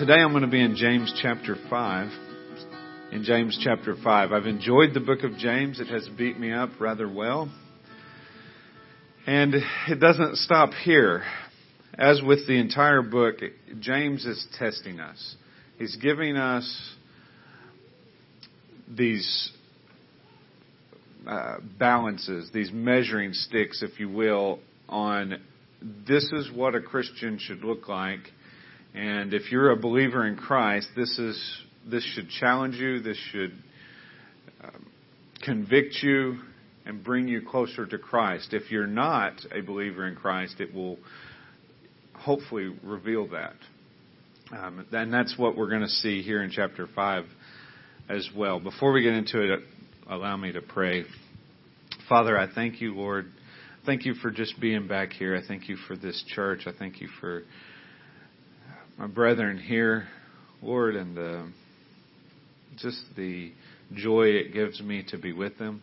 Today I'm going to be in James chapter 5. In James chapter 5. I've enjoyed the book of James. It has beat me up rather well. And it doesn't stop here. As with the entire book, James is testing us. He's giving us these uh, balances, these measuring sticks, if you will, on this is what a Christian should look like and if you're a believer in Christ, this is this should challenge you. This should um, convict you and bring you closer to Christ. If you're not a believer in Christ, it will hopefully reveal that. Um, and that's what we're going to see here in chapter 5 as well. Before we get into it, allow me to pray. Father, I thank you, Lord. Thank you for just being back here. I thank you for this church. I thank you for my brethren here, Lord, and uh, just the joy it gives me to be with them.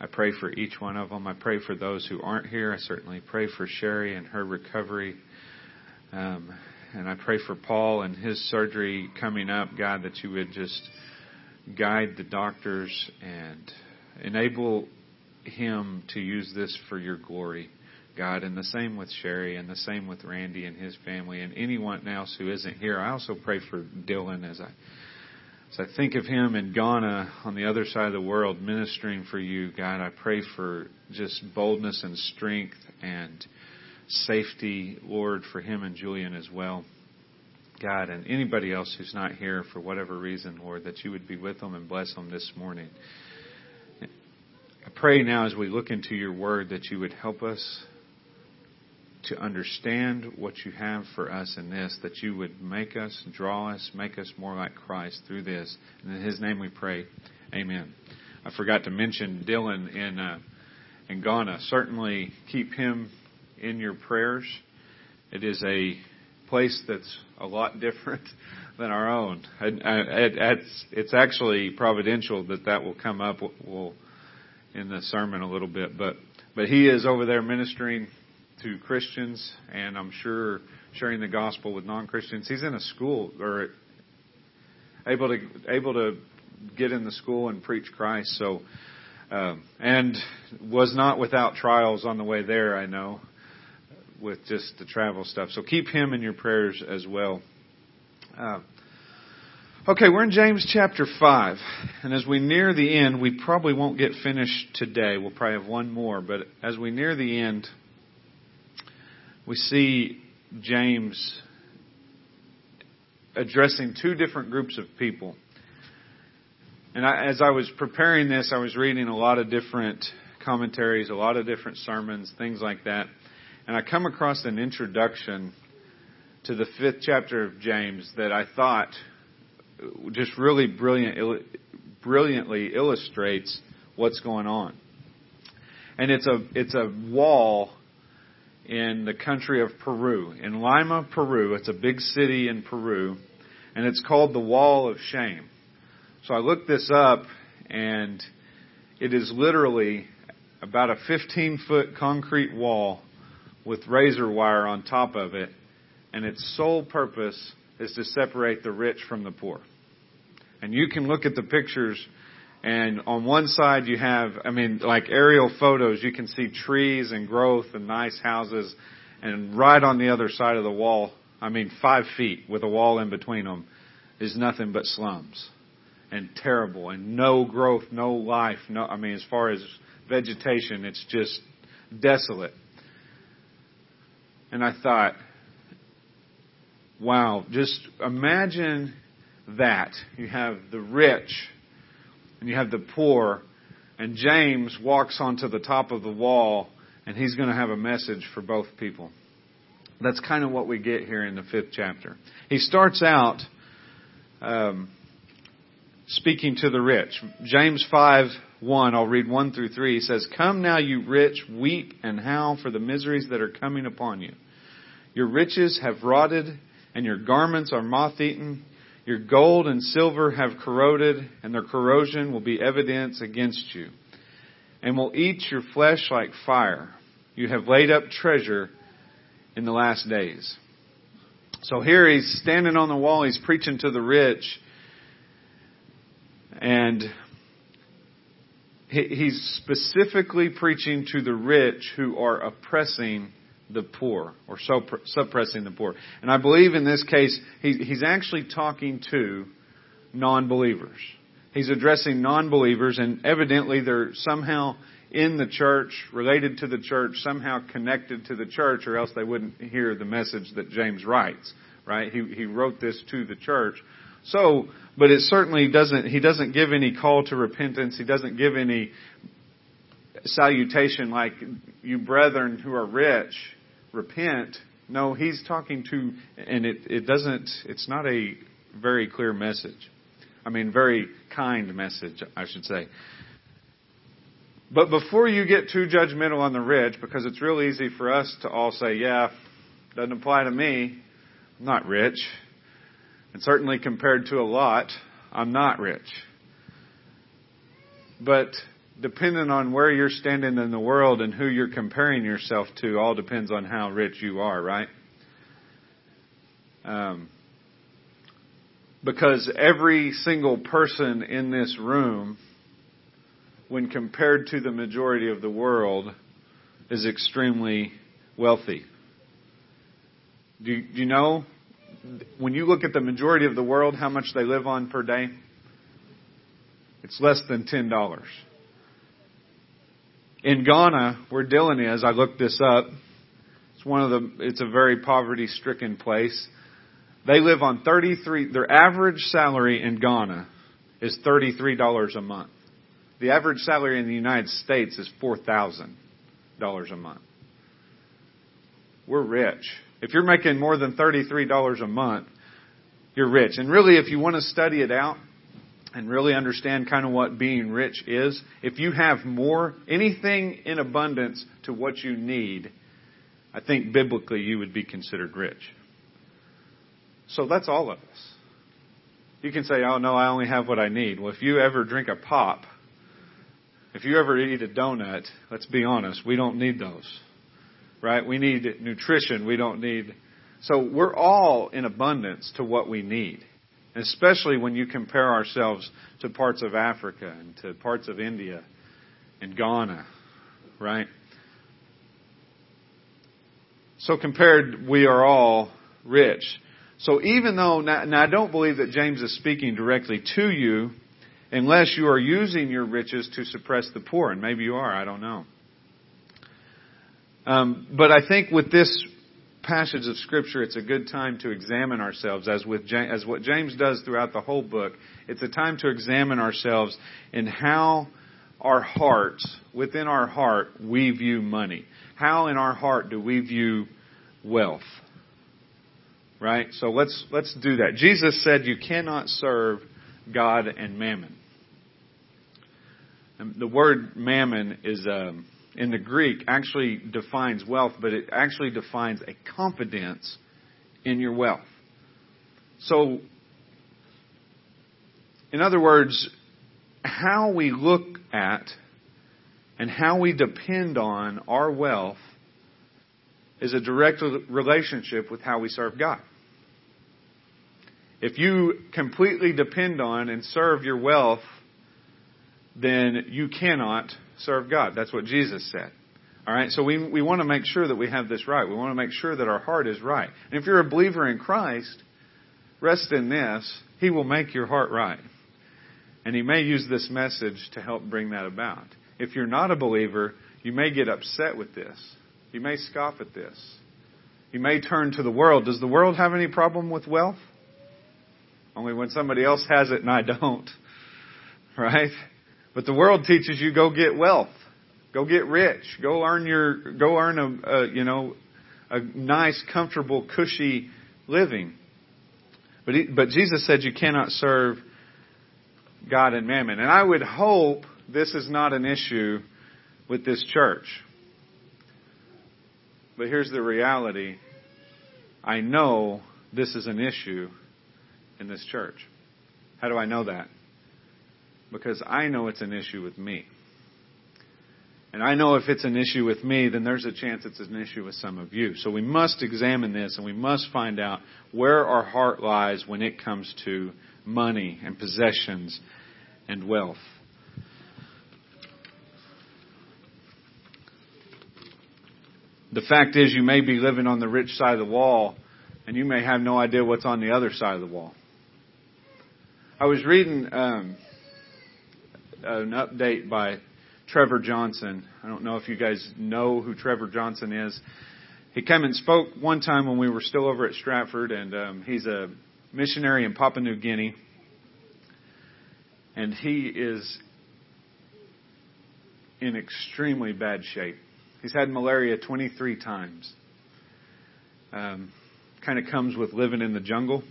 I pray for each one of them. I pray for those who aren't here. I certainly pray for Sherry and her recovery. Um, and I pray for Paul and his surgery coming up, God, that you would just guide the doctors and enable him to use this for your glory. God, and the same with Sherry, and the same with Randy and his family, and anyone else who isn't here. I also pray for Dylan as I as I think of him in Ghana on the other side of the world ministering for you, God. I pray for just boldness and strength and safety, Lord, for him and Julian as well. God, and anybody else who's not here for whatever reason, Lord, that you would be with them and bless them this morning. I pray now as we look into your word that you would help us to understand what you have for us in this, that you would make us, draw us, make us more like Christ through this. And in His name we pray. Amen. I forgot to mention Dylan in uh, in Ghana. Certainly keep him in your prayers. It is a place that's a lot different than our own. it's, it's actually providential that that will come up in the sermon a little bit, but but he is over there ministering to Christians, and I'm sure sharing the gospel with non-Christians. He's in a school or able to able to get in the school and preach Christ. So, um, and was not without trials on the way there. I know with just the travel stuff. So keep him in your prayers as well. Uh, okay, we're in James chapter 5. And as we near the end, we probably won't get finished today. We'll probably have one more. But as we near the end, we see James addressing two different groups of people. And I, as I was preparing this, I was reading a lot of different commentaries, a lot of different sermons, things like that. And I come across an introduction to the fifth chapter of James that I thought just really brilliant, brilliantly illustrates what's going on. And it's a, it's a wall in the country of Peru. In Lima, Peru, it's a big city in Peru, and it's called the Wall of Shame. So I looked this up, and it is literally about a 15 foot concrete wall with razor wire on top of it, and its sole purpose is to separate the rich from the poor. And you can look at the pictures and on one side you have, I mean, like aerial photos, you can see trees and growth and nice houses. And right on the other side of the wall, I mean, five feet with a wall in between them, is nothing but slums. And terrible. And no growth, no life. No, I mean, as far as vegetation, it's just desolate. And I thought, wow, just imagine that. You have the rich and you have the poor, and James walks onto the top of the wall, and he's going to have a message for both people. That's kind of what we get here in the fifth chapter. He starts out um, speaking to the rich. James 5 1, I'll read 1 through 3. He says, Come now, you rich, weep and howl for the miseries that are coming upon you. Your riches have rotted, and your garments are moth eaten. Your gold and silver have corroded, and their corrosion will be evidence against you, and will eat your flesh like fire. You have laid up treasure in the last days. So here he's standing on the wall, he's preaching to the rich, and he's specifically preaching to the rich who are oppressing the poor or suppressing the poor. And I believe in this case, he's actually talking to non believers. He's addressing non believers, and evidently they're somehow in the church, related to the church, somehow connected to the church, or else they wouldn't hear the message that James writes. Right? He, he wrote this to the church. So, but it certainly doesn't, he doesn't give any call to repentance. He doesn't give any salutation like, you brethren who are rich, repent. No, he's talking to, and it, it doesn't, it's not a very clear message. I mean, very kind message, I should say. But before you get too judgmental on the rich, because it's real easy for us to all say, yeah, doesn't apply to me. I'm not rich. And certainly compared to a lot, I'm not rich. But depending on where you're standing in the world and who you're comparing yourself to, all depends on how rich you are, right? Um, because every single person in this room, when compared to the majority of the world, is extremely wealthy. Do you, do you know when you look at the majority of the world, how much they live on per day? It's less than $10. In Ghana, where Dylan is, I looked this up. It's one of the, it's a very poverty stricken place. They live on 33, their average salary in Ghana is $33 a month. The average salary in the United States is $4,000 a month. We're rich. If you're making more than $33 a month, you're rich. And really, if you want to study it out and really understand kind of what being rich is, if you have more, anything in abundance to what you need, I think biblically you would be considered rich. So that's all of us. You can say, oh no, I only have what I need. Well, if you ever drink a pop, if you ever eat a donut, let's be honest, we don't need those right? We need nutrition. We don't need. So we're all in abundance to what we need, especially when you compare ourselves to parts of Africa and to parts of India and Ghana, right? So compared, we are all rich. So even though, now, I don't believe that James is speaking directly to you unless you are using your riches to suppress the poor, and maybe you are, I don't know. Um, but I think with this passage of Scripture, it's a good time to examine ourselves, as with as what James does throughout the whole book. It's a time to examine ourselves in how our hearts, within our heart, we view money. How in our heart do we view wealth? Right. So let's let's do that. Jesus said, "You cannot serve God and mammon." And the word mammon is. Um, in the Greek actually defines wealth, but it actually defines a confidence in your wealth. So, in other words, how we look at and how we depend on our wealth is a direct relationship with how we serve God. If you completely depend on and serve your wealth, then you cannot serve God. That's what Jesus said. All right, so we, we want to make sure that we have this right. We want to make sure that our heart is right. And if you're a believer in Christ, rest in this. He will make your heart right. And He may use this message to help bring that about. If you're not a believer, you may get upset with this. You may scoff at this. You may turn to the world. Does the world have any problem with wealth? Only when somebody else has it and I don't. Right? But the world teaches you go get wealth, go get rich, go earn your, go earn a, a you know, a nice, comfortable, cushy living. But he, but Jesus said you cannot serve God and mammon, and I would hope this is not an issue with this church. But here's the reality. I know this is an issue in this church. How do I know that? Because I know it's an issue with me. And I know if it's an issue with me, then there's a chance it's an issue with some of you. So we must examine this and we must find out where our heart lies when it comes to money and possessions and wealth. The fact is, you may be living on the rich side of the wall, and you may have no idea what's on the other side of the wall. I was reading um, an update by Trevor Johnson. I don't know if you guys know who Trevor Johnson is. He came and spoke one time when we were still over at Stratford, and um, he's a missionary in Papua New Guinea. And he is in extremely bad shape. He's had malaria 23 times. Um, kind of comes with living in the jungle.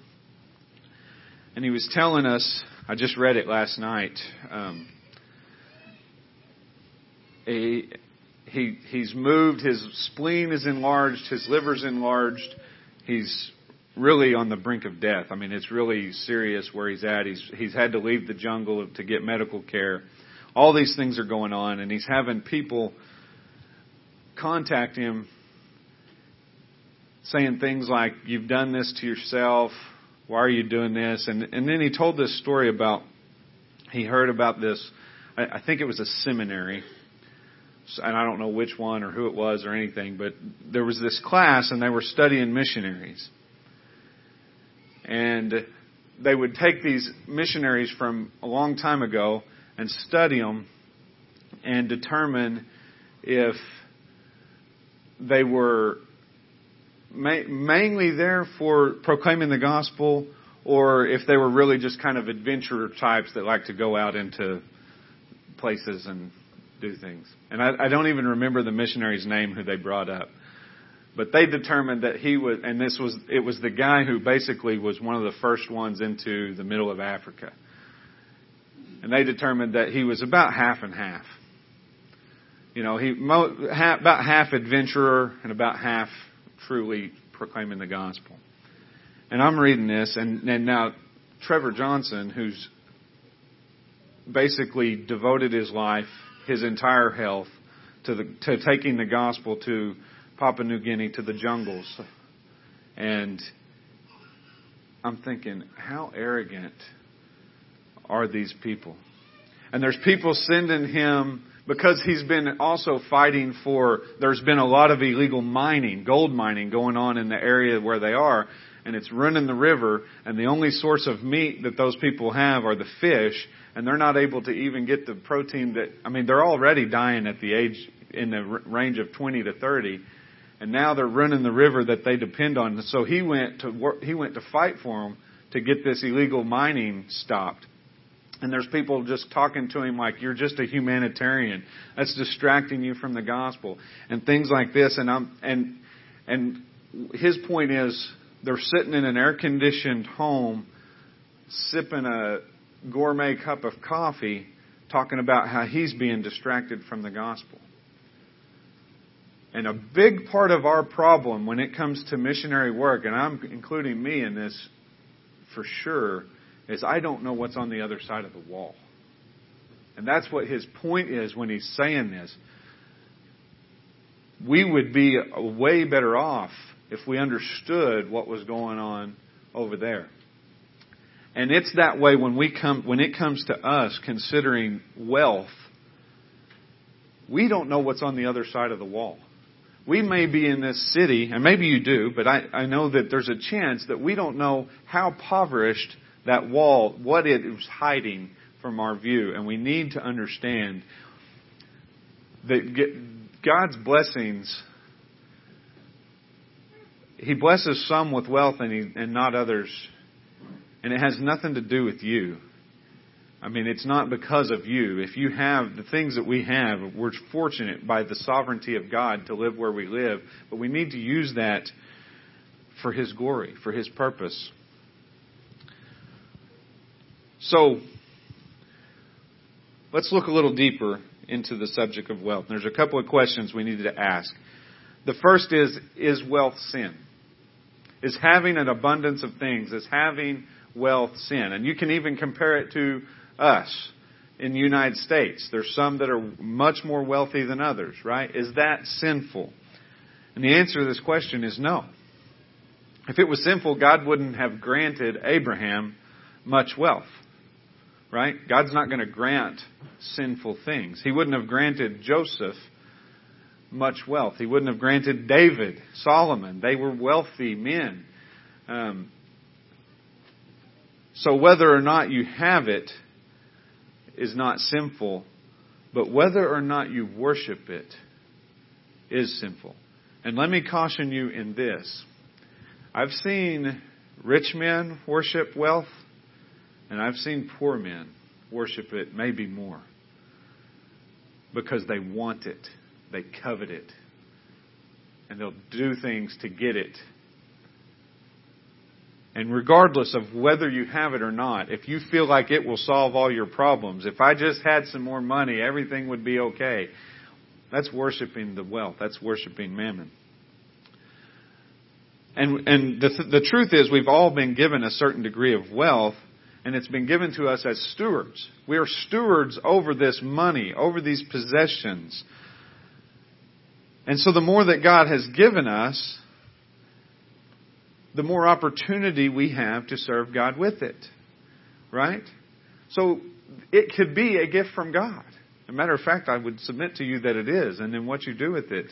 And he was telling us, I just read it last night. Um, he, he, he's moved, his spleen is enlarged, his liver's enlarged. He's really on the brink of death. I mean, it's really serious where he's at. He's, he's had to leave the jungle to get medical care. All these things are going on, and he's having people contact him saying things like, You've done this to yourself. Why are you doing this? And, and then he told this story about, he heard about this, I, I think it was a seminary. And I don't know which one or who it was or anything, but there was this class and they were studying missionaries. And they would take these missionaries from a long time ago and study them and determine if they were mainly there for proclaiming the gospel, or if they were really just kind of adventurer types that like to go out into places and do things. And I, I don't even remember the missionary's name who they brought up. But they determined that he was, and this was, it was the guy who basically was one of the first ones into the middle of Africa. And they determined that he was about half and half. You know, he mo- half, about half adventurer and about half truly proclaiming the gospel. And I'm reading this, and, and now Trevor Johnson, who's basically devoted his life, his entire health, to the to taking the gospel to Papua New Guinea, to the jungles, and I'm thinking, how arrogant are these people? And there's people sending him because he's been also fighting for, there's been a lot of illegal mining, gold mining going on in the area where they are, and it's running the river, and the only source of meat that those people have are the fish, and they're not able to even get the protein that, I mean, they're already dying at the age, in the range of 20 to 30, and now they're running the river that they depend on. So he went to work, he went to fight for them to get this illegal mining stopped. And there's people just talking to him like, you're just a humanitarian. That's distracting you from the gospel. And things like this. And I'm, and, and his point is, they're sitting in an air conditioned home, sipping a gourmet cup of coffee, talking about how he's being distracted from the gospel. And a big part of our problem when it comes to missionary work, and I'm including me in this for sure, is I don't know what's on the other side of the wall. And that's what his point is when he's saying this. We would be way better off if we understood what was going on over there. And it's that way when we come when it comes to us considering wealth, we don't know what's on the other side of the wall. We may be in this city, and maybe you do, but I, I know that there's a chance that we don't know how impoverished that wall, what it was hiding from our view. And we need to understand that God's blessings, He blesses some with wealth and, he, and not others. And it has nothing to do with you. I mean, it's not because of you. If you have the things that we have, we're fortunate by the sovereignty of God to live where we live, but we need to use that for His glory, for His purpose. So, let's look a little deeper into the subject of wealth. There's a couple of questions we need to ask. The first is Is wealth sin? Is having an abundance of things, is having wealth sin? And you can even compare it to us. in the United States. There's some that are much more wealthy than others, right? Is that sinful? And the answer to this question is no. If it was sinful, God wouldn't have granted Abraham much wealth. Right? God's not going to grant sinful things. He wouldn't have granted Joseph much wealth. He wouldn't have granted David, Solomon. They were wealthy men. Um, so whether or not you have it is not sinful, but whether or not you worship it is sinful. And let me caution you in this. I've seen rich men worship wealth, and I've seen poor men worship it maybe more because they want it, they covet it, and they'll do things to get it and regardless of whether you have it or not, if you feel like it will solve all your problems, if I just had some more money, everything would be okay. That's worshiping the wealth. That's worshiping mammon. And, and the, the truth is, we've all been given a certain degree of wealth, and it's been given to us as stewards. We are stewards over this money, over these possessions. And so the more that God has given us, the more opportunity we have to serve God with it. Right? So it could be a gift from God. As a matter of fact, I would submit to you that it is. And then what you do with it,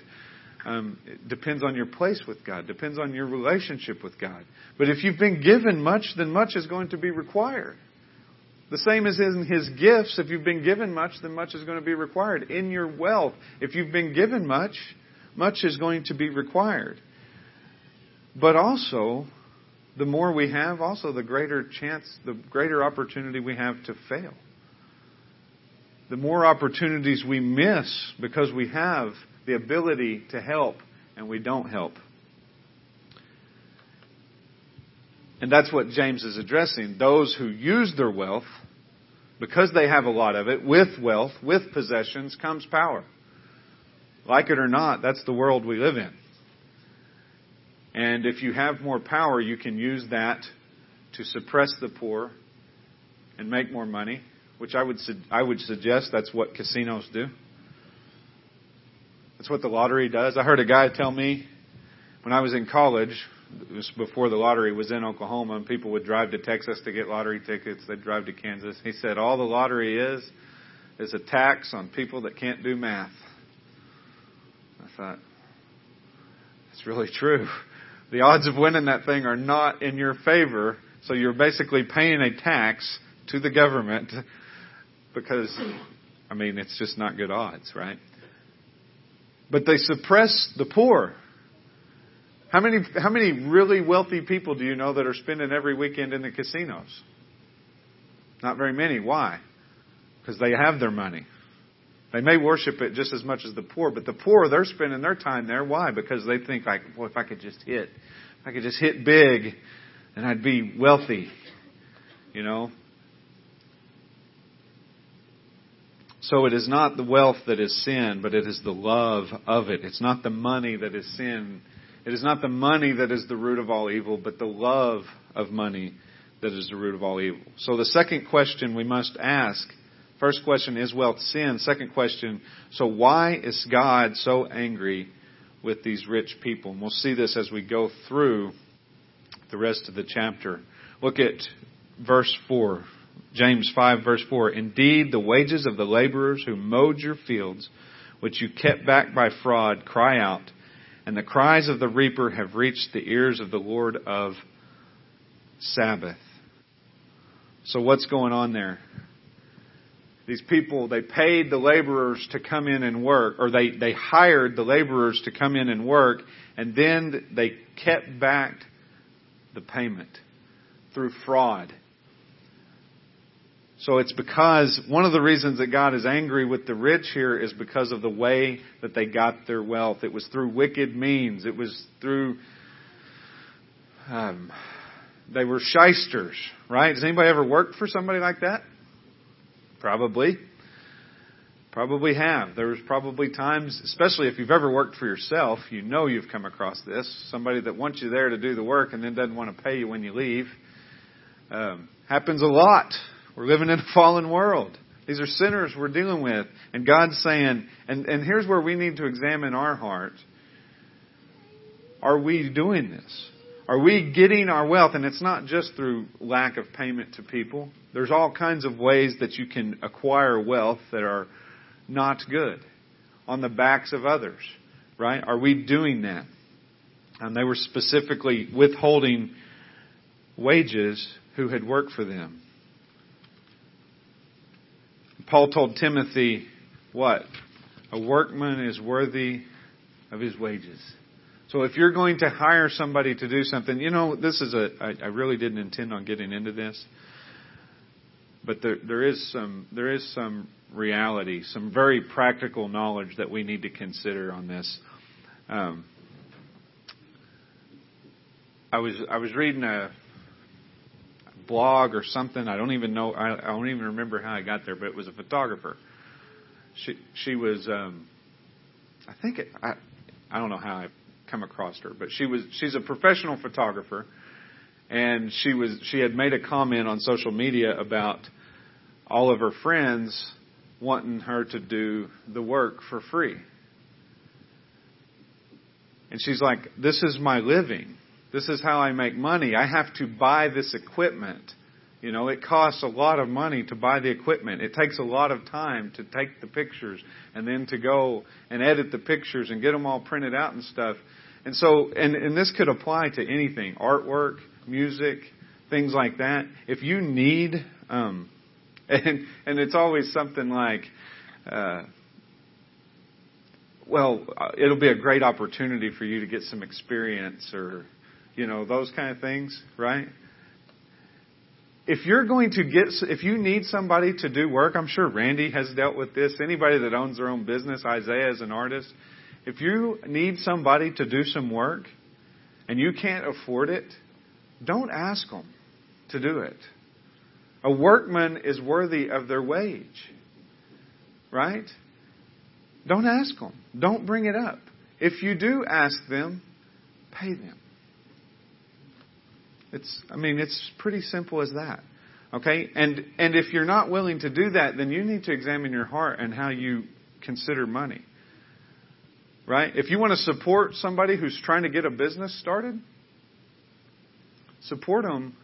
um, it depends on your place with God, depends on your relationship with God. But if you've been given much, then much is going to be required. The same as in His gifts. If you've been given much, then much is going to be required. In your wealth, if you've been given much, much is going to be required. But also, the more we have, also the greater chance, the greater opportunity we have to fail. The more opportunities we miss because we have the ability to help and we don't help. And that's what James is addressing. Those who use their wealth, because they have a lot of it, with wealth, with possessions, comes power. Like it or not, that's the world we live in. And if you have more power, you can use that to suppress the poor and make more money, which I would, I would suggest that's what casinos do. That's what the lottery does. I heard a guy tell me when I was in college, it was before the lottery was in Oklahoma, and people would drive to Texas to get lottery tickets. They'd drive to Kansas. He said, All the lottery is is a tax on people that can't do math. I thought, that's really true the odds of winning that thing are not in your favor. So you're basically paying a tax to the government because, I mean, it's just not good odds, right? But they suppress the poor. How many, how many really wealthy people do you know that are spending every weekend in the casinos? Not very many. Why? Because they have their money. They may worship it just as much as the poor, but the poor, they're spending their time there. Why? Because they think like, well, if I could just hit, if I could just hit big, then I'd be wealthy. You know? So it is not the wealth that is sin, but it is the love of it. It's not the money that is sin. It is not the money that is the root of all evil, but the love of money that is the root of all evil. So the second question we must ask First question, is wealth sin? Second question, so why is God so angry with these rich people? And we'll see this as we go through the rest of the chapter. Look at verse 4. James 5 verse 4. Indeed, the wages of the laborers who mowed your fields, which you kept back by fraud, cry out, and the cries of the reaper have reached the ears of the Lord of Sabaoth. So what's going on there? these people, they paid the laborers to come in and work, or they, they hired the laborers to come in and work, and then they kept back the payment through fraud. So it's because one of the reasons that God is angry with the rich here is because of the way that they got their wealth. It was through wicked means. It was through um, they were shysters, right? Has anybody ever worked for somebody like that? Probably. Probably have. There's probably times, especially if you've ever worked for yourself, you know you've come across this. Somebody that wants you there to do the work and then doesn't want to pay you when you leave. Um, happens a lot. We're living in a fallen world. These are sinners we're dealing with. And God's saying, and, and here's where we need to examine our heart. Are we doing this? Are we getting our wealth? And it's not just through lack of payment to people. There's all kinds of ways that you can acquire wealth that are not good on the backs of others, right? Are we doing that? And they were specifically withholding wages who had worked for them. Paul told Timothy, what? A workman is worthy of his wages. So if you're going to hire somebody to do something, you know, this is a, I, I really didn't intend on getting into this, but there, there is some, there is some reality, some very practical knowledge that we need to consider on this. Um, I was, I was reading a, blog or something. I don't even know. I, I don't even remember how I got there, but it was a photographer. She she was. Um, I think it, I I don't know how I come across her, but she was she's a professional photographer, and she was she had made a comment on social media about all of her friends wanting her to do the work for free. And she's like, "This is my living. This is how I make money. I have to buy this equipment. You know, it costs a lot of money to buy the equipment. It takes a lot of time to take the pictures and then to go and edit the pictures and get them all printed out and stuff. And so, and, and this could apply to anything, artwork, music, things like that. If you need, um, and, and it's always something like, uh, well, uh, it'll be a great opportunity for you to get some experience or you know, those kind of things, right? If you're going to get, if you need somebody to do work, I'm sure Randy has dealt with this. Anybody that owns their own business, Isaiah is an artist. If you need somebody to do some work and you can't afford it, don't ask them to do it. A workman is worthy of their wage. Right? Don't ask them. Don't bring it up. If you do ask them, pay them. It's, I mean, it's pretty simple as that. Okay? And, and if you're not willing to do that, then you need to examine your heart and how you consider money. Right? If you want to support somebody who's trying to get a business started, support them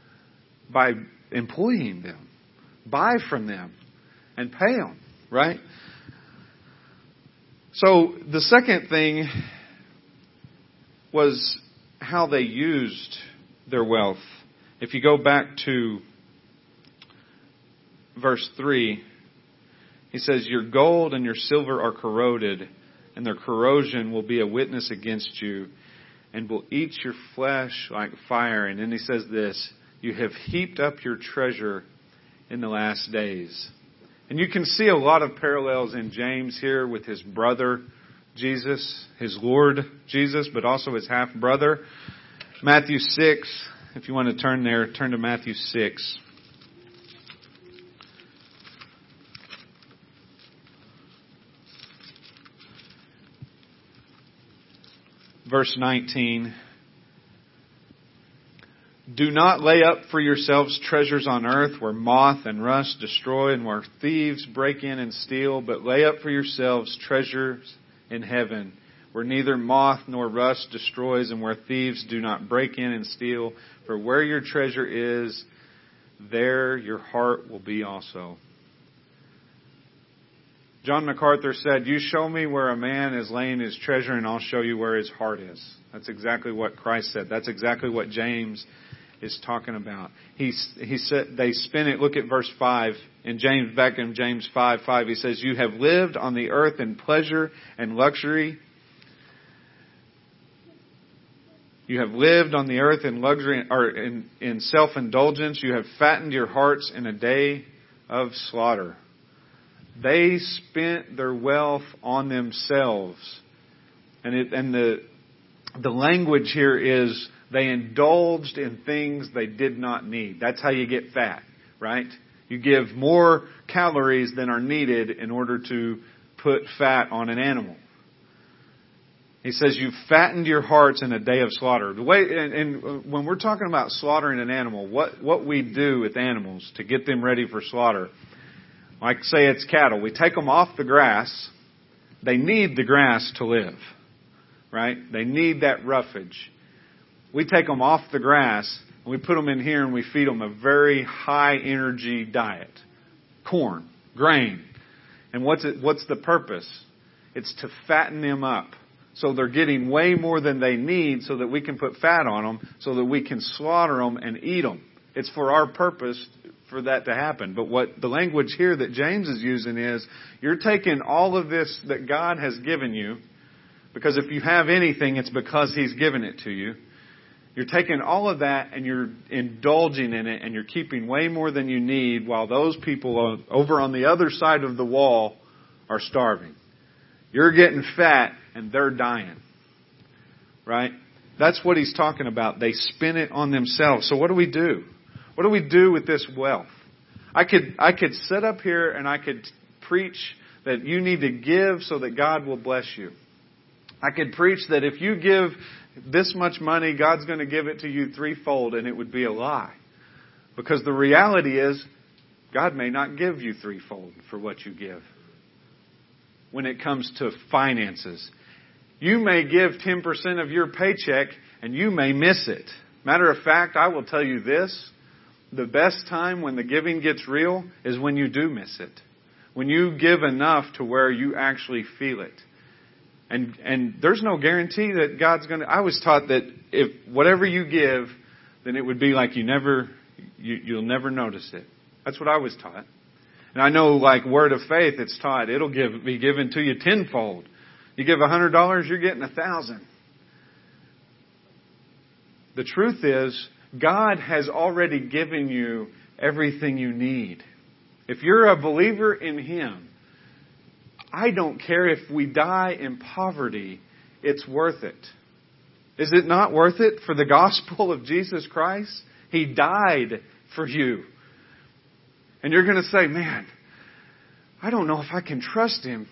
by employing them, buy from them, and pay them. Right? So the second thing was how they used their wealth. If you go back to verse 3, he says, Your gold and your silver are corroded, and their corrosion will be a witness against you, and will eat your flesh like fire. And then he says this You have heaped up your treasure in the last days. And you can see a lot of parallels in James here with his brother Jesus, his Lord Jesus, but also his half brother. Matthew 6, if you want to turn there, turn to Matthew 6. Verse 19. Do not lay up for yourselves treasures on earth where moth and rust destroy and where thieves break in and steal, but lay up for yourselves treasures in heaven where neither moth nor rust destroys and where thieves do not break in and steal. For where your treasure is, there your heart will be also. John MacArthur said, You show me where a man is laying his treasure, and I'll show you where his heart is. That's exactly what Christ said. That's exactly what James is talking about. He, he said, they spin it. Look at verse 5 in James, back in James 5 5. He says, You have lived on the earth in pleasure and luxury You have lived on the earth in luxury or in, in self indulgence. You have fattened your hearts in a day of slaughter. They spent their wealth on themselves. And, it, and the, the language here is they indulged in things they did not need. That's how you get fat, right? You give more calories than are needed in order to put fat on an animal. He says, You've fattened your hearts in a day of slaughter. The way, and, and, uh, when we're talking about slaughtering an animal, what, what we do with animals to get them ready for slaughter, Like say it's cattle. We take them off the grass. They need the grass to live. Right? They need that roughage. We take them off the grass and we put them in here and we feed them a very high energy diet. Corn, grain. And what's it, what's the purpose? It's to fatten them up. So they're getting way more than they need so that we can put fat on them so that we can slaughter them and eat them. It's for our purpose for that to happen. But what the language here that James is using is you're taking all of this that God has given you, because if you have anything, it's because He's given it to you. You're taking all of that and you're indulging in it and you're keeping way more than you need while those people over on the other side of the wall are starving. You're getting fat and they're dying. Right? That's what he's talking about. They spin it on themselves. So what do we do? What do we do with this wealth? I could, I could sit up here and I could preach that you need to give so that God will bless you. I could preach that if you give this much money, God's going to give it to you threefold, and it would be a lie. Because the reality is, God may not give you threefold for what you give when it comes to finances. You may give 10% of your paycheck and you may miss it. Matter of fact, I will tell you this the best time when the giving gets real is when you do miss it. When you give enough to where you actually feel it. And and there's no guarantee that God's going to I was taught that if whatever you give, then it would be like you never you, you'll never notice it. That's what I was taught. And I know like word of faith it's taught it'll give be given to you tenfold. You give a hundred dollars, you're getting a thousand. The truth is, God has already given you everything you need. If you're a believer in Him, I don't care if we die in poverty, it's worth it. Is it not worth it for the gospel of Jesus Christ? He died for you. And you're going to say, man, I don't know if I can trust him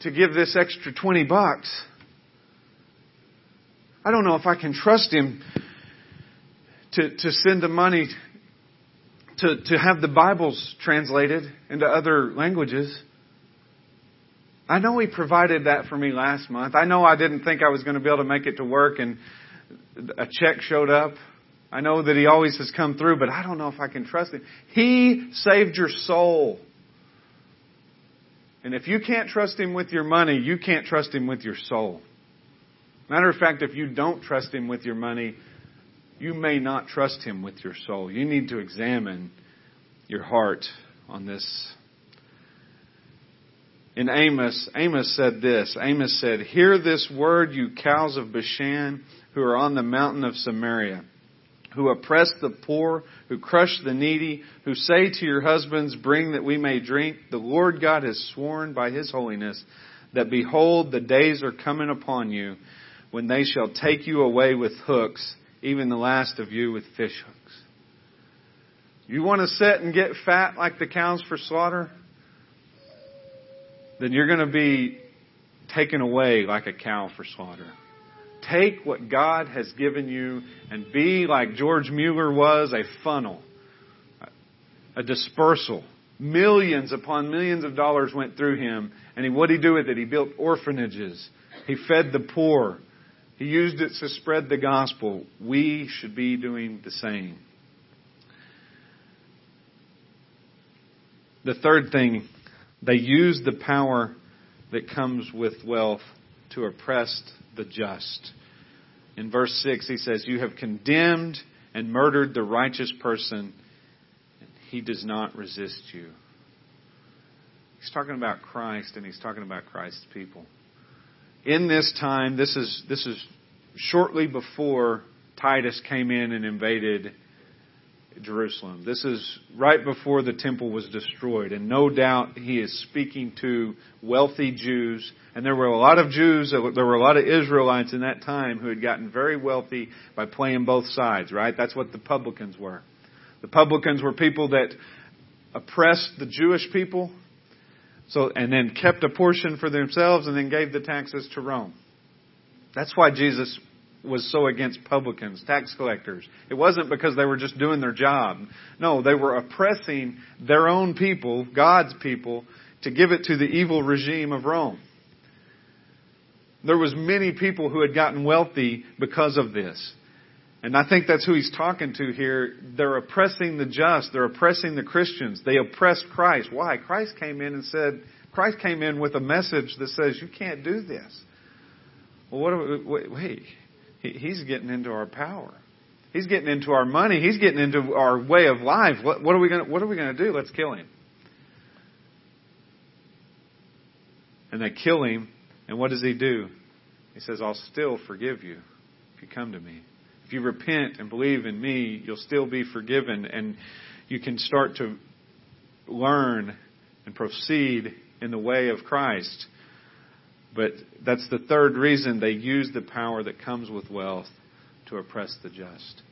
to give this extra 20 bucks. I don't know if I can trust him to, to send the money to, to have the Bibles translated into other languages. I know He provided that for me last month. I know I didn't think I was going to be able to make it to work and a check showed up. I know that He always has come through, but I don't know if I can trust Him. He saved your soul. And if you can't trust Him with your money, you can't trust Him with your soul. Matter of fact, if you don't trust Him with your money, you may not trust Him with your soul. You need to examine your heart on this in Amos, Amos said this. Amos said, Hear this word, you cows of Bashan, who are on the mountain of Samaria, who oppress the poor, who crush the needy, who say to your husbands, Bring that we may drink. The Lord God has sworn by his holiness that behold, the days are coming upon you when they shall take you away with hooks, even the last of you with fish hooks. You want to sit and get fat like the cows for slaughter? then you're going to be taken away like a cow for slaughter. Take what God has given you and be like George Mueller was a funnel, a dispersal. Millions upon millions of dollars went through him. And he, what did he do with it? He built orphanages. He fed the poor. He used it to spread the gospel. We should be doing the same. The third thing they use the power that comes with wealth to oppress the just. In verse 6, he says, You have condemned and murdered the righteous person, he does not resist you. He's talking about Christ, and he's talking about Christ's people. In this time, this is, this is shortly before Titus came in and invaded Jerusalem. This is right before the temple was destroyed, and no doubt he is speaking to wealthy Jews. And there were a lot of Jews, there were a lot of Israelites in that time who had gotten very wealthy by playing both sides, right? That's what the publicans were. The publicans were people that oppressed the Jewish people, so and then kept a portion for themselves and then gave the taxes to Rome. That's why Jesus was so against publicans, tax collectors. It wasn't because they were just doing their job. No, they were oppressing their own people, God's people, to give it to the evil regime of Rome. There was many people who had gotten wealthy because of this. And I think that's who he's talking to here. They're oppressing the just. They're oppressing the Christians. They oppressed Christ. Why? Christ came in and said, Christ came in with a message that says, you can't do this. Well, what we, wait, wait, he's getting into our power. He's getting into our money. He's getting into our way of life. What, what are we going? What are we going to do? Let's kill him. And they kill him. And what does he do? He says, "I'll still forgive you if you come to me. If you repent and believe in me, you'll still be forgiven, and you can start to learn and proceed in the way of Christ." But that's the third reason they use the power that comes with wealth to oppress the just.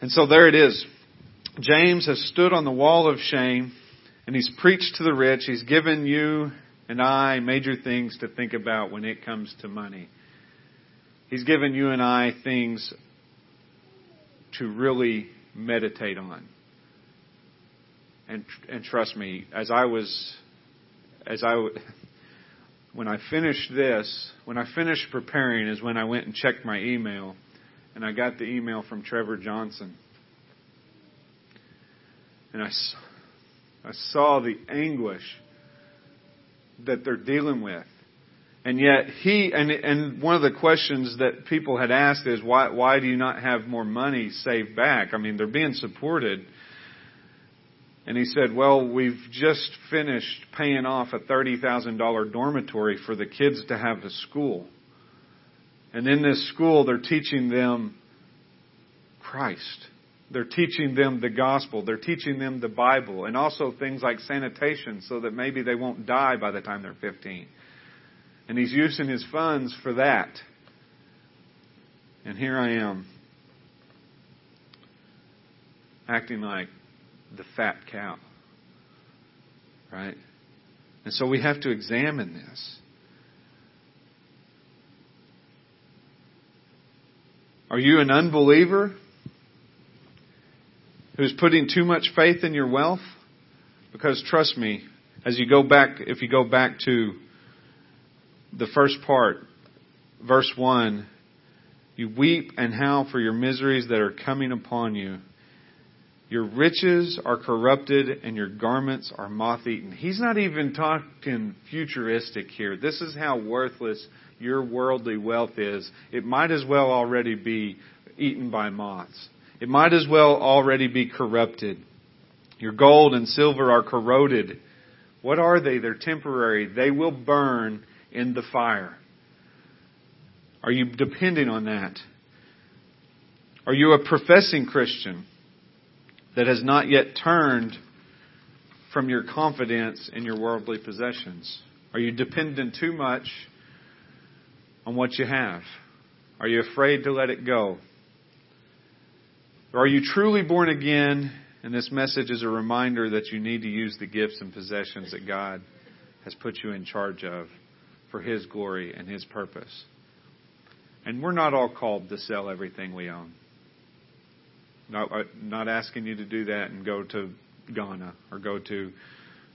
And so there it is. James has stood on the wall of shame and he's preached to the rich. He's given you and I major things to think about when it comes to money. He's given you and I things to really meditate on. And and trust me, as I was as I when I finished this, when I finished preparing, is when I went and checked my email, and I got the email from Trevor Johnson. And I, I saw the anguish that they're dealing with. And yet he and and one of the questions that people had asked is why why do you not have more money saved back? I mean, they're being supported and he said, Well, we've just finished paying off a $30,000 dormitory for the kids to have a school. And in this school, they're teaching them Christ. They're teaching them the gospel. They're teaching them the Bible and also things like sanitation so that maybe they won't die by the time they're 15. And he's using his funds for that. And here I am acting like the fat cow. Right? And so we have to examine this. Are you an unbeliever who's putting too much faith in your wealth? Because trust me, as you go back, if you go back to the first part, verse 1, you weep and howl for your miseries that are coming upon you. Your riches are corrupted and your garments are moth eaten. He's not even talking futuristic here. This is how worthless your worldly wealth is. It might as well already be eaten by moths. It might as well already be corrupted. Your gold and silver are corroded. What are they? They're temporary. They will burn in the fire. Are you depending on that? Are you a professing Christian? That has not yet turned from your confidence in your worldly possessions? Are you dependent too much on what you have? Are you afraid to let it go? Or are you truly born again? And this message is a reminder that you need to use the gifts and possessions that God has put you in charge of for His glory and His purpose. And we're not all called to sell everything we own. Not, uh, not asking you to do that and go to Ghana or go to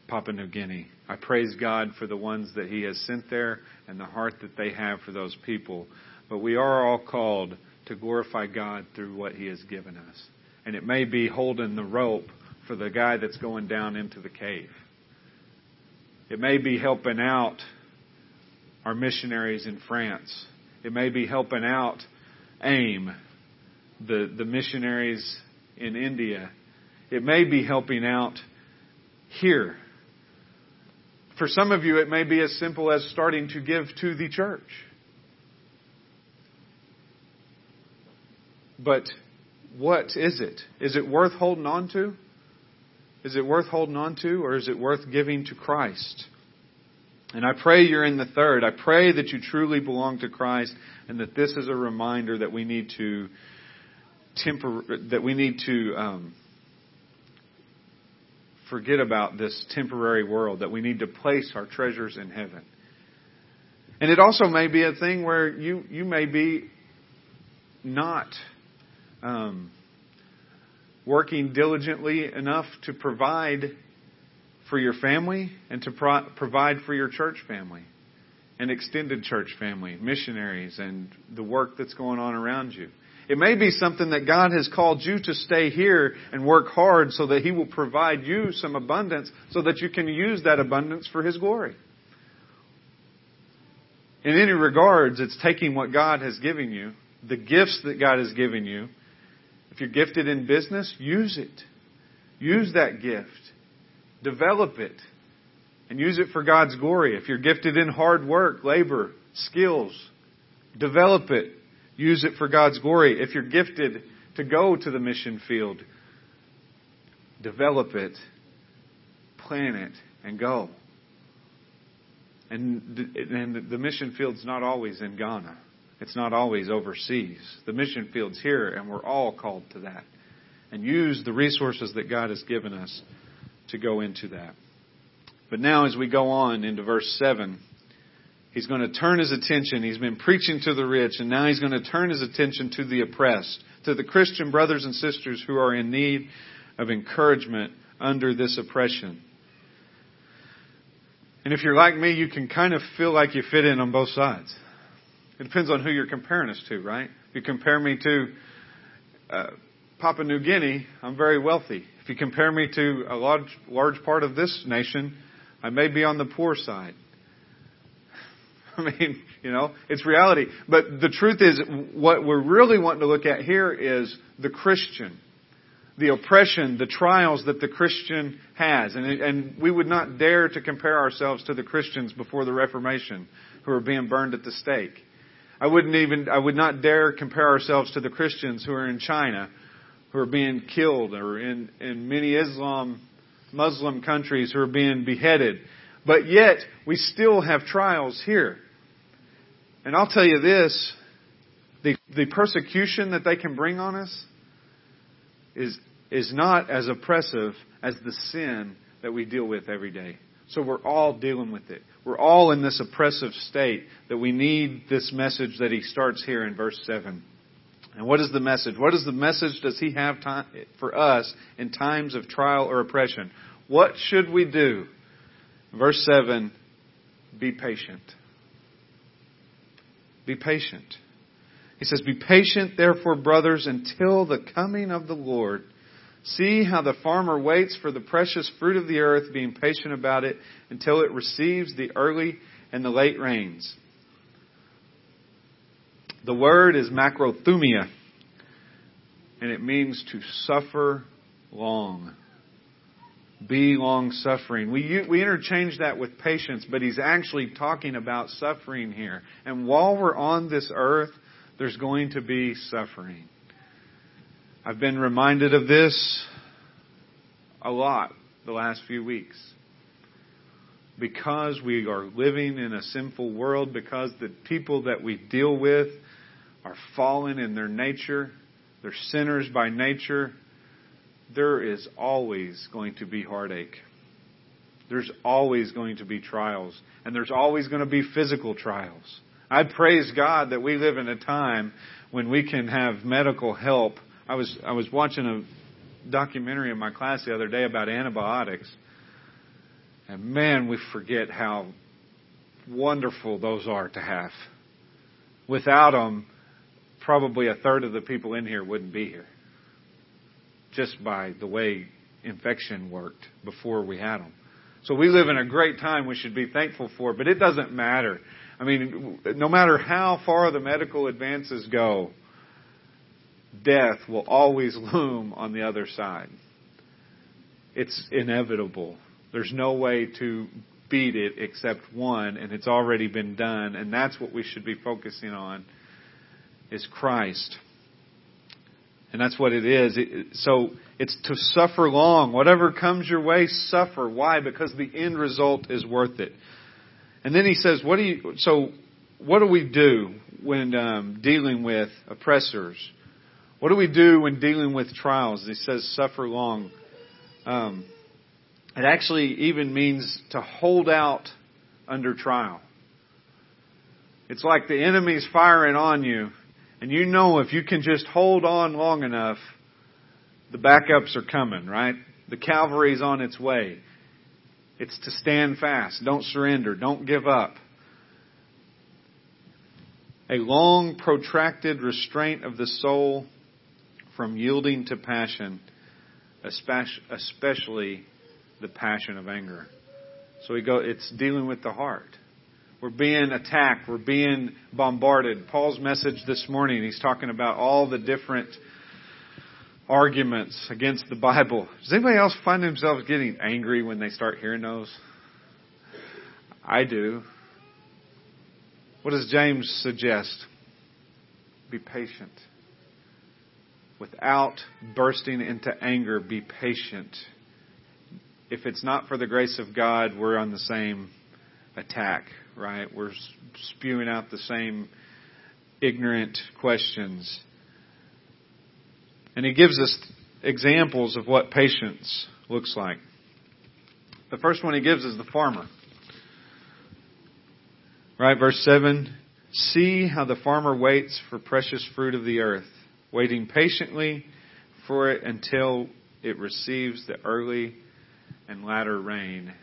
Papua New Guinea. I praise God for the ones that He has sent there and the heart that they have for those people. But we are all called to glorify God through what He has given us. And it may be holding the rope for the guy that's going down into the cave. It may be helping out our missionaries in France. It may be helping out AIM the, the missionaries in India. It may be helping out here. For some of you, it may be as simple as starting to give to the church. But what is it? Is it worth holding on to? Is it worth holding on to, or is it worth giving to Christ? And I pray you're in the third. I pray that you truly belong to Christ and that this is a reminder that we need to tempor- that we need to um, forget about this temporary world, that we need to place our treasures in heaven. And it also may be a thing where you, you may be not um, working diligently enough to provide for your family and to pro- provide for your church family and extended church family, missionaries, and the work that's going on around you. It may be something that God has called you to stay here and work hard so that He will provide you some abundance so that you can use that abundance for His glory. In any regards, it's taking what God has given you, the gifts that God has given you. If you're gifted in business, use it. Use that gift. Develop it. And use it for God's glory. If you're gifted in hard work, labor, skills, develop it Use it for God's glory. If you're gifted to go to the mission field, develop it, plan it, and go. And, and the mission field's not always in Ghana. It's not always overseas. The mission field's here, and we're all called to that. And use the resources that God has given us to go into that. But now, as we go on into verse 7, He's going to turn his attention. He's been preaching to the rich, and now he's going to turn his attention to the oppressed, to the Christian brothers and sisters who are in need of encouragement under this oppression. And if you're like me, you can kind of feel like you fit in on both sides. It depends on who you're comparing us to, right? If you compare me to uh, Papua New Guinea, I'm very wealthy. If you compare me to a large, large part of this nation, I may be on the poor side. I mean, you know, it's reality. But the truth is, what we're really wanting to look at here is the Christian. The oppression, the trials that the Christian has. And, and we would not dare to compare ourselves to the Christians before the Reformation who are being burned at the stake. I wouldn't even, I would not dare compare ourselves to the Christians who are in China who are being killed or in, in many Islam, Muslim countries who are being beheaded. But yet, we still have trials here. And I'll tell you this the, the persecution that they can bring on us is, is not as oppressive as the sin that we deal with every day. So we're all dealing with it. We're all in this oppressive state that we need this message that he starts here in verse 7. And what is the message? What is the message does he have time for us in times of trial or oppression? What should we do? Verse 7 Be patient. Be patient. He says, Be patient, therefore, brothers, until the coming of the Lord. See how the farmer waits for the precious fruit of the earth, being patient about it until it receives the early and the late rains. The word is macrothumia, and it means to suffer long. Be long suffering. We, we interchange that with patience, but he's actually talking about suffering here. And while we're on this earth, there's going to be suffering. I've been reminded of this a lot the last few weeks. Because we are living in a sinful world, because the people that we deal with are fallen in their nature, they're sinners by nature, there is always going to be heartache. There's always going to be trials. And there's always going to be physical trials. I praise God that we live in a time when we can have medical help. I was, I was watching a documentary in my class the other day about antibiotics. And man, we forget how wonderful those are to have. Without them, probably a third of the people in here wouldn't be here just by the way infection worked before we had them. So we live in a great time we should be thankful for, but it doesn't matter. I mean, no matter how far the medical advances go, death will always loom on the other side. It's inevitable. There's no way to beat it except one, and it's already been done, and that's what we should be focusing on is Christ. And that's what it is. So it's to suffer long. Whatever comes your way, suffer. Why? Because the end result is worth it. And then he says, what do you, so what do we do when um, dealing with oppressors? What do we do when dealing with trials? He says, suffer long. Um, it actually even means to hold out under trial. It's like the enemy's firing on you And you know if you can just hold on long enough, the backups are coming, right? The cavalry's on its way. It's to stand fast. Don't surrender. Don't give up. A long, protracted restraint of the soul from yielding to passion, especially the passion of anger. So we go, it's dealing with the heart. We're being attacked. We're being bombarded. Paul's message this morning, he's talking about all the different arguments against the Bible. Does anybody else find themselves getting angry when they start hearing those? I do. What does James suggest? Be patient. Without bursting into anger, be patient. If it's not for the grace of God, we're on the same attack right? We're spewing out the same ignorant questions. And he gives us examples of what patience looks like. The first one he gives is the farmer. Right, verse 7 See how the farmer waits for precious fruit of the earth, waiting patiently for it until it receives the early and latter rain.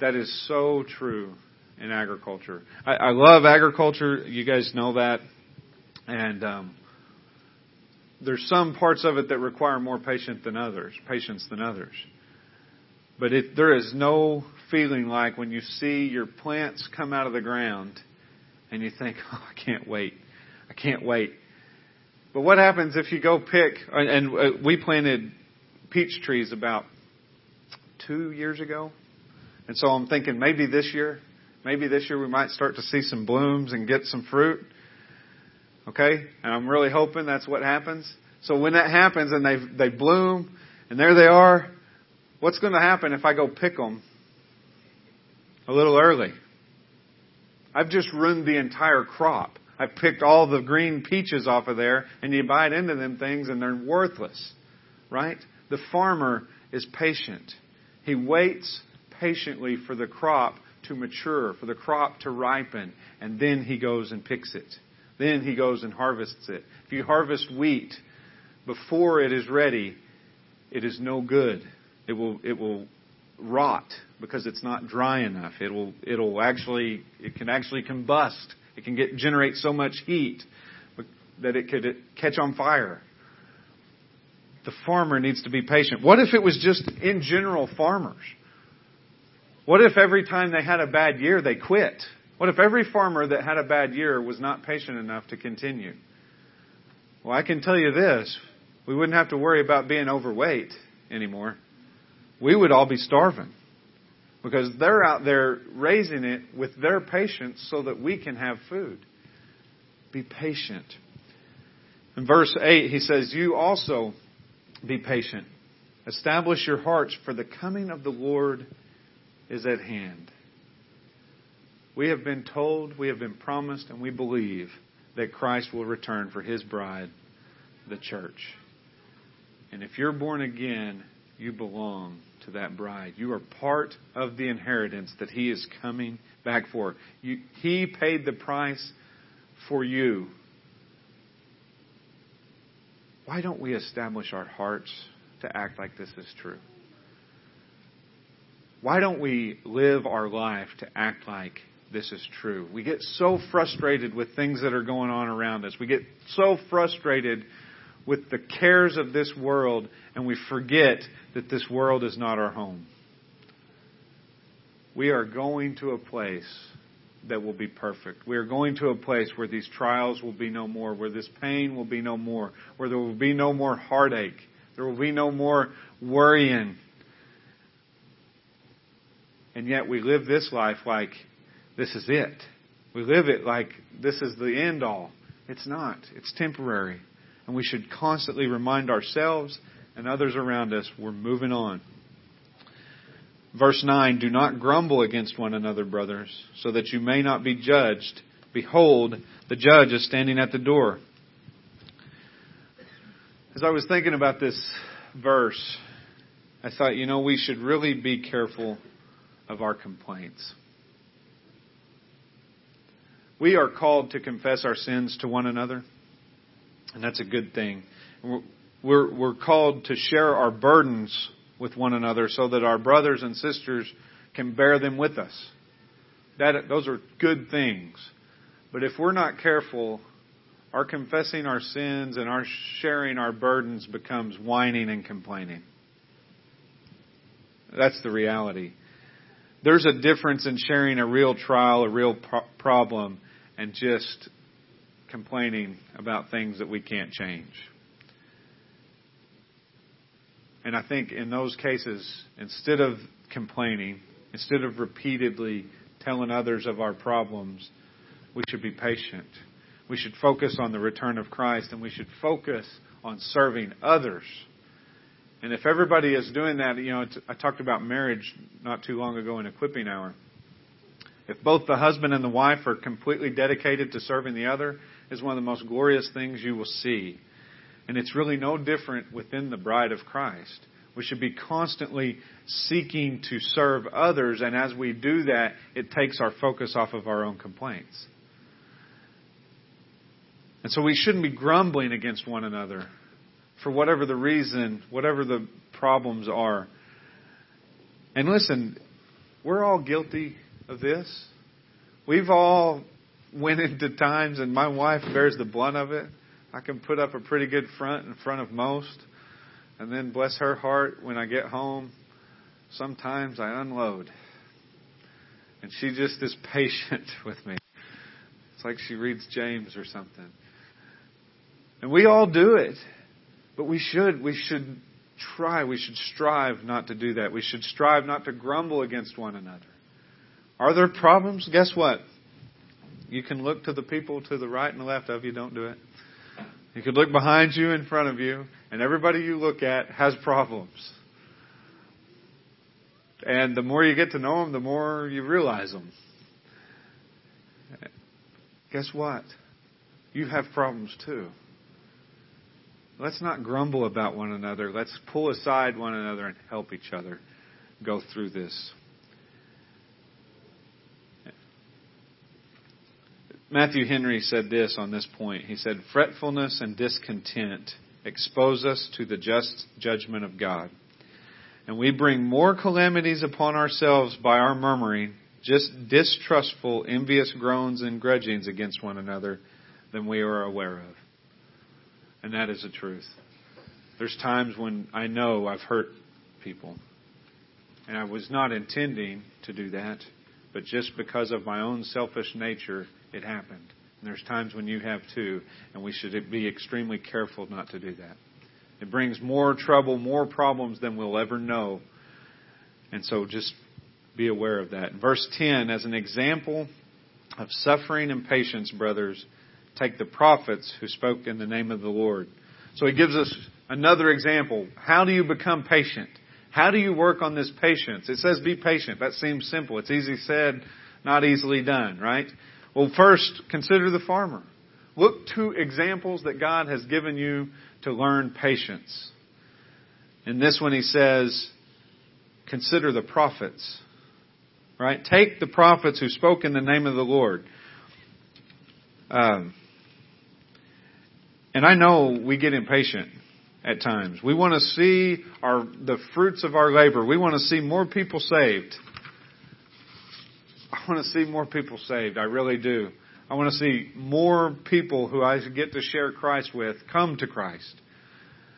That is so true in agriculture. I, I love agriculture. You guys know that. And um, there's some parts of it that require more patience than others, patience than others. But there is no feeling like when you see your plants come out of the ground and you think, oh, I can't wait. I can't wait. But what happens if you go pick, and uh, we planted peach trees about two years ago, and so I'm thinking maybe this year, maybe this year we might start to see some blooms and get some fruit. Okay? And I'm really hoping that's what happens. So when that happens and they they bloom and there they are, what's going to happen if I go pick them a little early? I've just ruined the entire crop. I've picked all the green peaches off of there and you bite into them things and they're worthless. Right? The farmer is patient. He waits patiently for the crop to mature, for the crop to ripen, and then he goes and picks it. Then he goes and harvests it. If you harvest wheat before it is ready, it is no good. It will it will rot because it's not dry enough. It will it'll actually it can actually combust. It can get generate so much heat that it could catch on fire. The farmer needs to be patient. What if it was just in general farmers? What if every time they had a bad year, they quit? What if every farmer that had a bad year was not patient enough to continue? Well, I can tell you this we wouldn't have to worry about being overweight anymore. We would all be starving because they're out there raising it with their patience so that we can have food. Be patient. In verse 8, he says, You also be patient. Establish your hearts, for the coming of the Lord is at hand. We have been told, we have been promised, and we believe that Christ will return for his bride, the church. And if you're born again, you belong to that bride. You are part of the inheritance that he is coming back for. You, he paid the price for you. Why don't we establish our hearts to act like this is true? Why don't we live our life to act like this is true? We get so frustrated with things that are going on around us. We get so frustrated with the cares of this world, and we forget that this world is not our home. We are going to a place that will be perfect. We are going to a place where these trials will be no more, where this pain will be no more, where there will be no more heartache, there will be no more worrying, and yet we live this life like this is it. We live it like this is the end all. It's not. It's temporary. And we should constantly remind ourselves and others around us we're moving on. Verse 9 Do not grumble against one another, brothers, so that you may not be judged. Behold, the judge is standing at the door. As I was thinking about this verse, I thought, you know, we should really be careful of our complaints. we are called to confess our sins to one another, and that's a good thing. We're, we're called to share our burdens with one another so that our brothers and sisters can bear them with us. That, those are good things. But if we're not careful, our confessing our sins and our sharing our burdens becomes whining and complaining. That's the reality. There's a difference in sharing a real trial, a real pro- problem, and just complaining about things that we can't change. And I think in those cases, instead of complaining, instead of repeatedly telling others of our problems, we should be patient. We should focus on the return of Christ and we should focus on serving others. And if everybody is doing that, you know, I talked about marriage not too long ago in equipping hour. If both the husband and the wife are completely dedicated to serving the other, is one of the most glorious things you will see. And it's really no different within the bride of Christ. We should be constantly seeking to serve others, and as we do that, it takes our focus off of our own complaints. And so we shouldn't be grumbling against one another for whatever the reason, whatever the problems are. And listen, we're all guilty of this. We've all went into times, and my wife bears the blunt of it. I can put up a pretty good front in front of most. And then, bless her heart, when I get home, sometimes I unload. And she just is patient with me. It's like she reads James or something. And we all do it. But we should, we should try, we should strive not to do that. We should strive not to grumble against one another. Are there problems? Guess what? You can look to the people to the right and the left of you, don't do it. You can look behind you, in front of you, and everybody you look at has problems. And the more you get to know them, the more you realize them. Guess what? You have problems too. Let's not grumble about one another. Let's pull aside one another and help each other go through this. Matthew Henry said this on this point. He said, Fretfulness and discontent expose us to the just judgment of God. And we bring more calamities upon ourselves by our murmuring, just distrustful, envious groans and grudgings against one another than we are aware of. And that is the truth. There's times when I know I've hurt people. And I was not intending to do that, but just because of my own selfish nature, it happened. And there's times when you have too, and we should be extremely careful not to do that. It brings more trouble, more problems than we'll ever know. And so just be aware of that. Verse 10, as an example of suffering and patience, brothers, take the prophets who spoke in the name of the Lord. So he gives us another example. How do you become patient? How do you work on this patience? It says be patient. That seems simple. It's easy said, not easily done, right? Well, first, consider the farmer. Look to examples that God has given you to learn patience. In this one, he says, consider the prophets. Right? Take the prophets who spoke in the name of the Lord. Um, and I know we get impatient at times. We want to see our, the fruits of our labor. We want to see more people saved. I want to see more people saved. I really do. I want to see more people who I get to share Christ with come to Christ.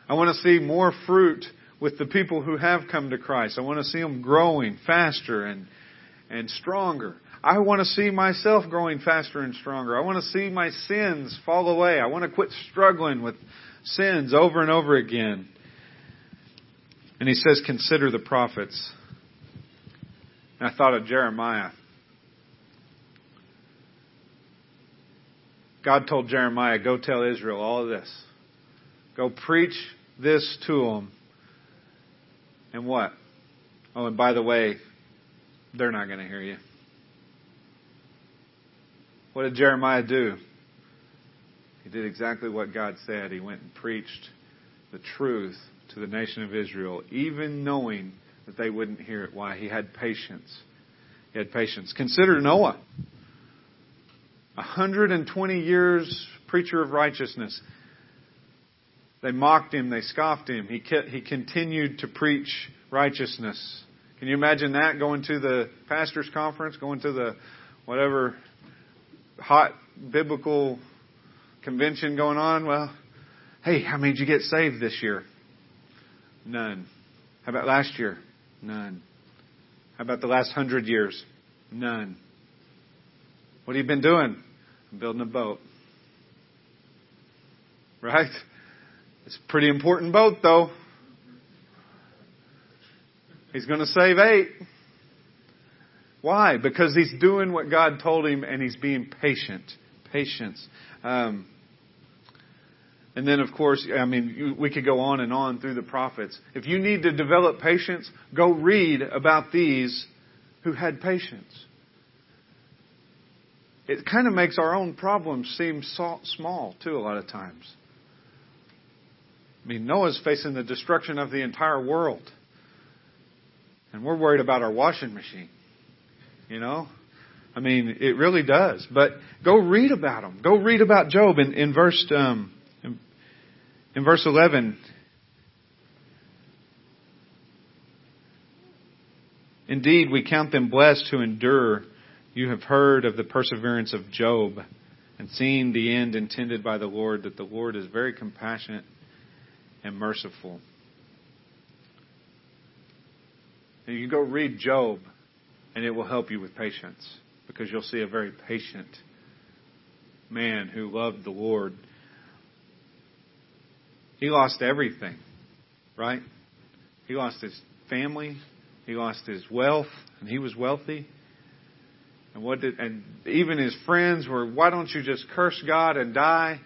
I want to see more fruit with the people who have come to Christ. I want to see them growing faster and, and stronger. I want to see myself growing faster and stronger. I want to see my sins fall away. I want to quit struggling with sins over and over again. And he says, consider the prophets. And I thought of Jeremiah. God told Jeremiah, go tell Israel all of this. Go preach this to them. And what? Oh, and by the way, they're not going to hear you. What did Jeremiah do? He did exactly what God said. He went and preached the truth to the nation of Israel, even knowing that they wouldn't hear it. Why? He had patience. He had patience. Consider Noah. 120 years preacher of righteousness. They mocked him, they scoffed him. He, he continued to preach righteousness. Can you imagine that going to the pastor's conference, going to the whatever hot biblical convention going on? Well, hey, how many did you get saved this year? None. How about last year? None. How about the last hundred years? None. What have you been doing? I'm building a boat. Right? It's a pretty important boat, though. He's going to save eight. Why? Because he's doing what God told him and he's being patient. Patience. Um, and then, of course, I mean, we could go on and on through the prophets. If you need to develop patience, go read about these who had patience. It kind of makes our own problems seem small, too, a lot of times. I mean, Noah's facing the destruction of the entire world. And we're worried about our washing machine. You know? I mean, it really does. But go read about them. Go read about Job in, in verse um, in, in verse eleven. Indeed, we count them blessed who endure. You have heard of the perseverance of Job and seen the end intended by the Lord, that the Lord is very compassionate and merciful. And you can go read Job, and it will help you with patience because you'll see a very patient man who loved the Lord. He lost everything, right? He lost his family, he lost his wealth, and he was wealthy. And what did and even his friends were, why don't you just curse God and die?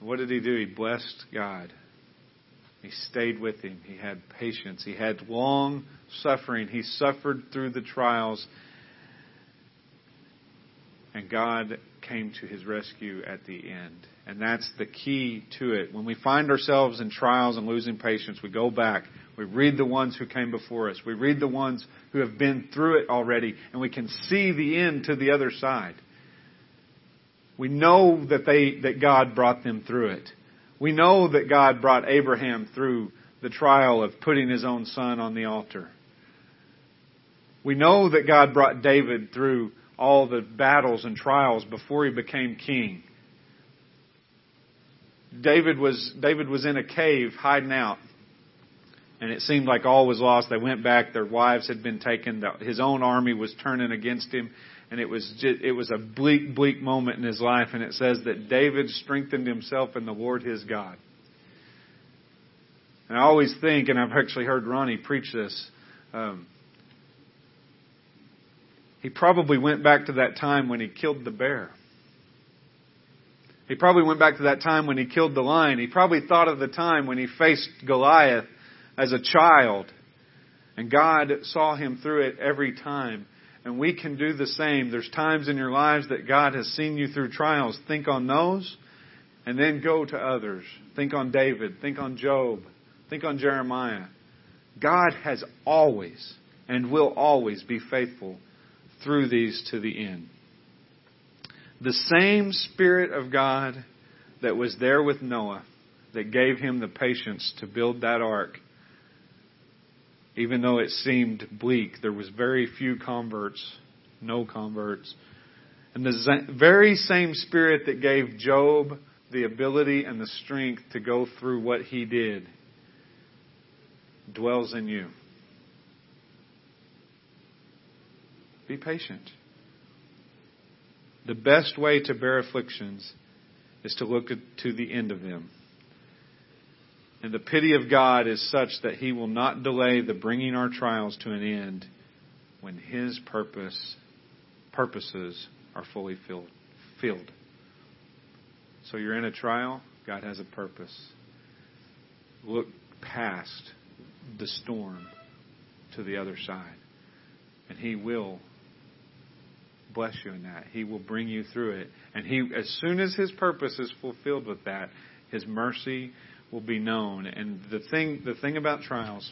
what did he do? He blessed God. He stayed with him. He had patience. He had long suffering. He suffered through the trials. And God came to his rescue at the end. And that's the key to it. When we find ourselves in trials and losing patience, we go back. We read the ones who came before us. We read the ones who have been through it already, and we can see the end to the other side. We know that they, that God brought them through it. We know that God brought Abraham through the trial of putting his own son on the altar. We know that God brought David through all the battles and trials before he became king. David was, David was in a cave hiding out. And it seemed like all was lost. They went back. Their wives had been taken. His own army was turning against him and it was just, it was a bleak, bleak moment in his life. And it says that David strengthened himself in the Lord his God. And I always think, and I've actually heard Ronnie preach this. Um, he probably went back to that time when he killed the bear. He probably went back to that time when he killed the lion. He probably thought of the time when he faced Goliath as a child. And God saw him through it every time. And we can do the same. There's times in your lives that God has seen you through trials. Think on those and then go to others. Think on David. Think on Job. Think on Jeremiah. God has always and will always be faithful through these to the end. The same Spirit of God that was there with Noah, that gave him the patience to build that ark, even though it seemed bleak, there was very few converts, no converts. And the very same spirit that gave Job the ability and the strength to go through what he did dwells in you. Be patient. The best way to bear afflictions is to look to the end of them. And the pity of God is such that He will not delay the bringing our trials to an end when His purpose purposes are fully filled. filled. So you're in a trial, God has a purpose. Look past the storm to the other side. And He will bless you in that. He will bring you through it. And He as soon as His purpose is fulfilled with that, His mercy will be known. And the thing, the thing about trials,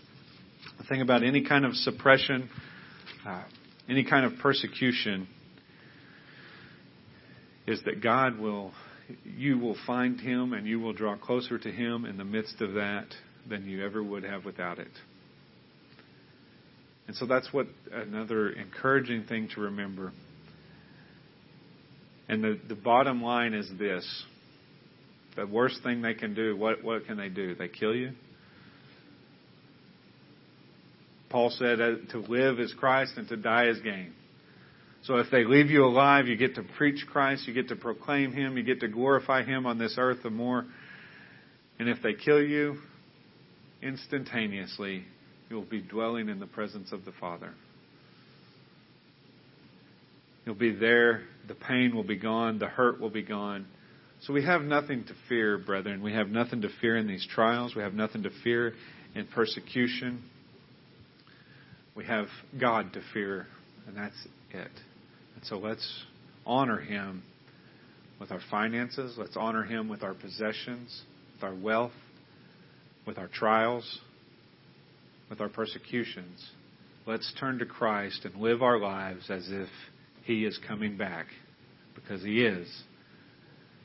the thing about any kind of suppression, uh, any kind of persecution, is that God will, you will find Him and you will draw closer to Him in the midst of that than you ever would have without it. And so that's what another encouraging thing to remember. And the, the bottom line is this. The worst thing they can do, what, what can they do? They kill you? Paul said to live is Christ and to die is gain. So if they leave you alive, you get to preach Christ, you get to proclaim Him, you get to glorify Him on this earth the more. And if they kill you, instantaneously, you'll be dwelling in the presence of the Father. You'll be there. The pain will be gone. The hurt will be gone. So we have nothing to fear, brethren. We have nothing to fear in these trials. We have nothing to fear in persecution. We have God to fear, and that's it. And so let's honor Him with our finances. Let's honor Him with our possessions, with our wealth, with our trials, with our persecutions. Let's turn to Christ and live our lives as if He is coming back, because He is,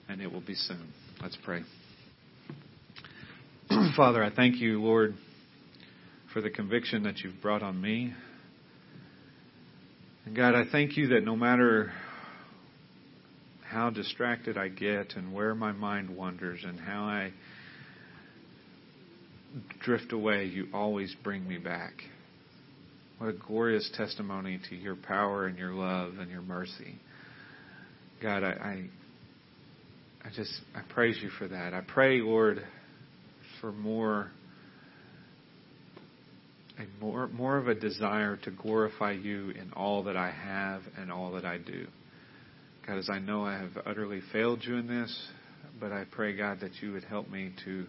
and it will be soon. Let's pray. Father, I thank you, Lord, for the conviction that you've brought on me. And God, I thank you that no matter how distracted I get and where my mind wanders and how I drift away, you always bring me back. What a glorious testimony to your power and your love and your mercy. God, I, I, just I praise you for that. I pray, Lord, for more a more more of a desire to glorify you in all that I have and all that I do. God, as I know I have utterly failed you in this, but I pray, God, that you would help me to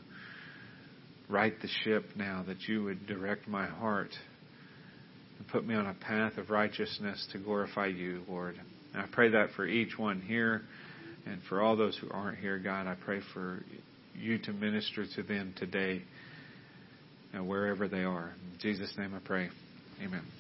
right the ship now, that you would direct my heart and put me on a path of righteousness to glorify you, Lord. And I pray that for each one here and for all those who aren't here, God, I pray for you to minister to them today, uh, wherever they are. In Jesus' name I pray. Amen.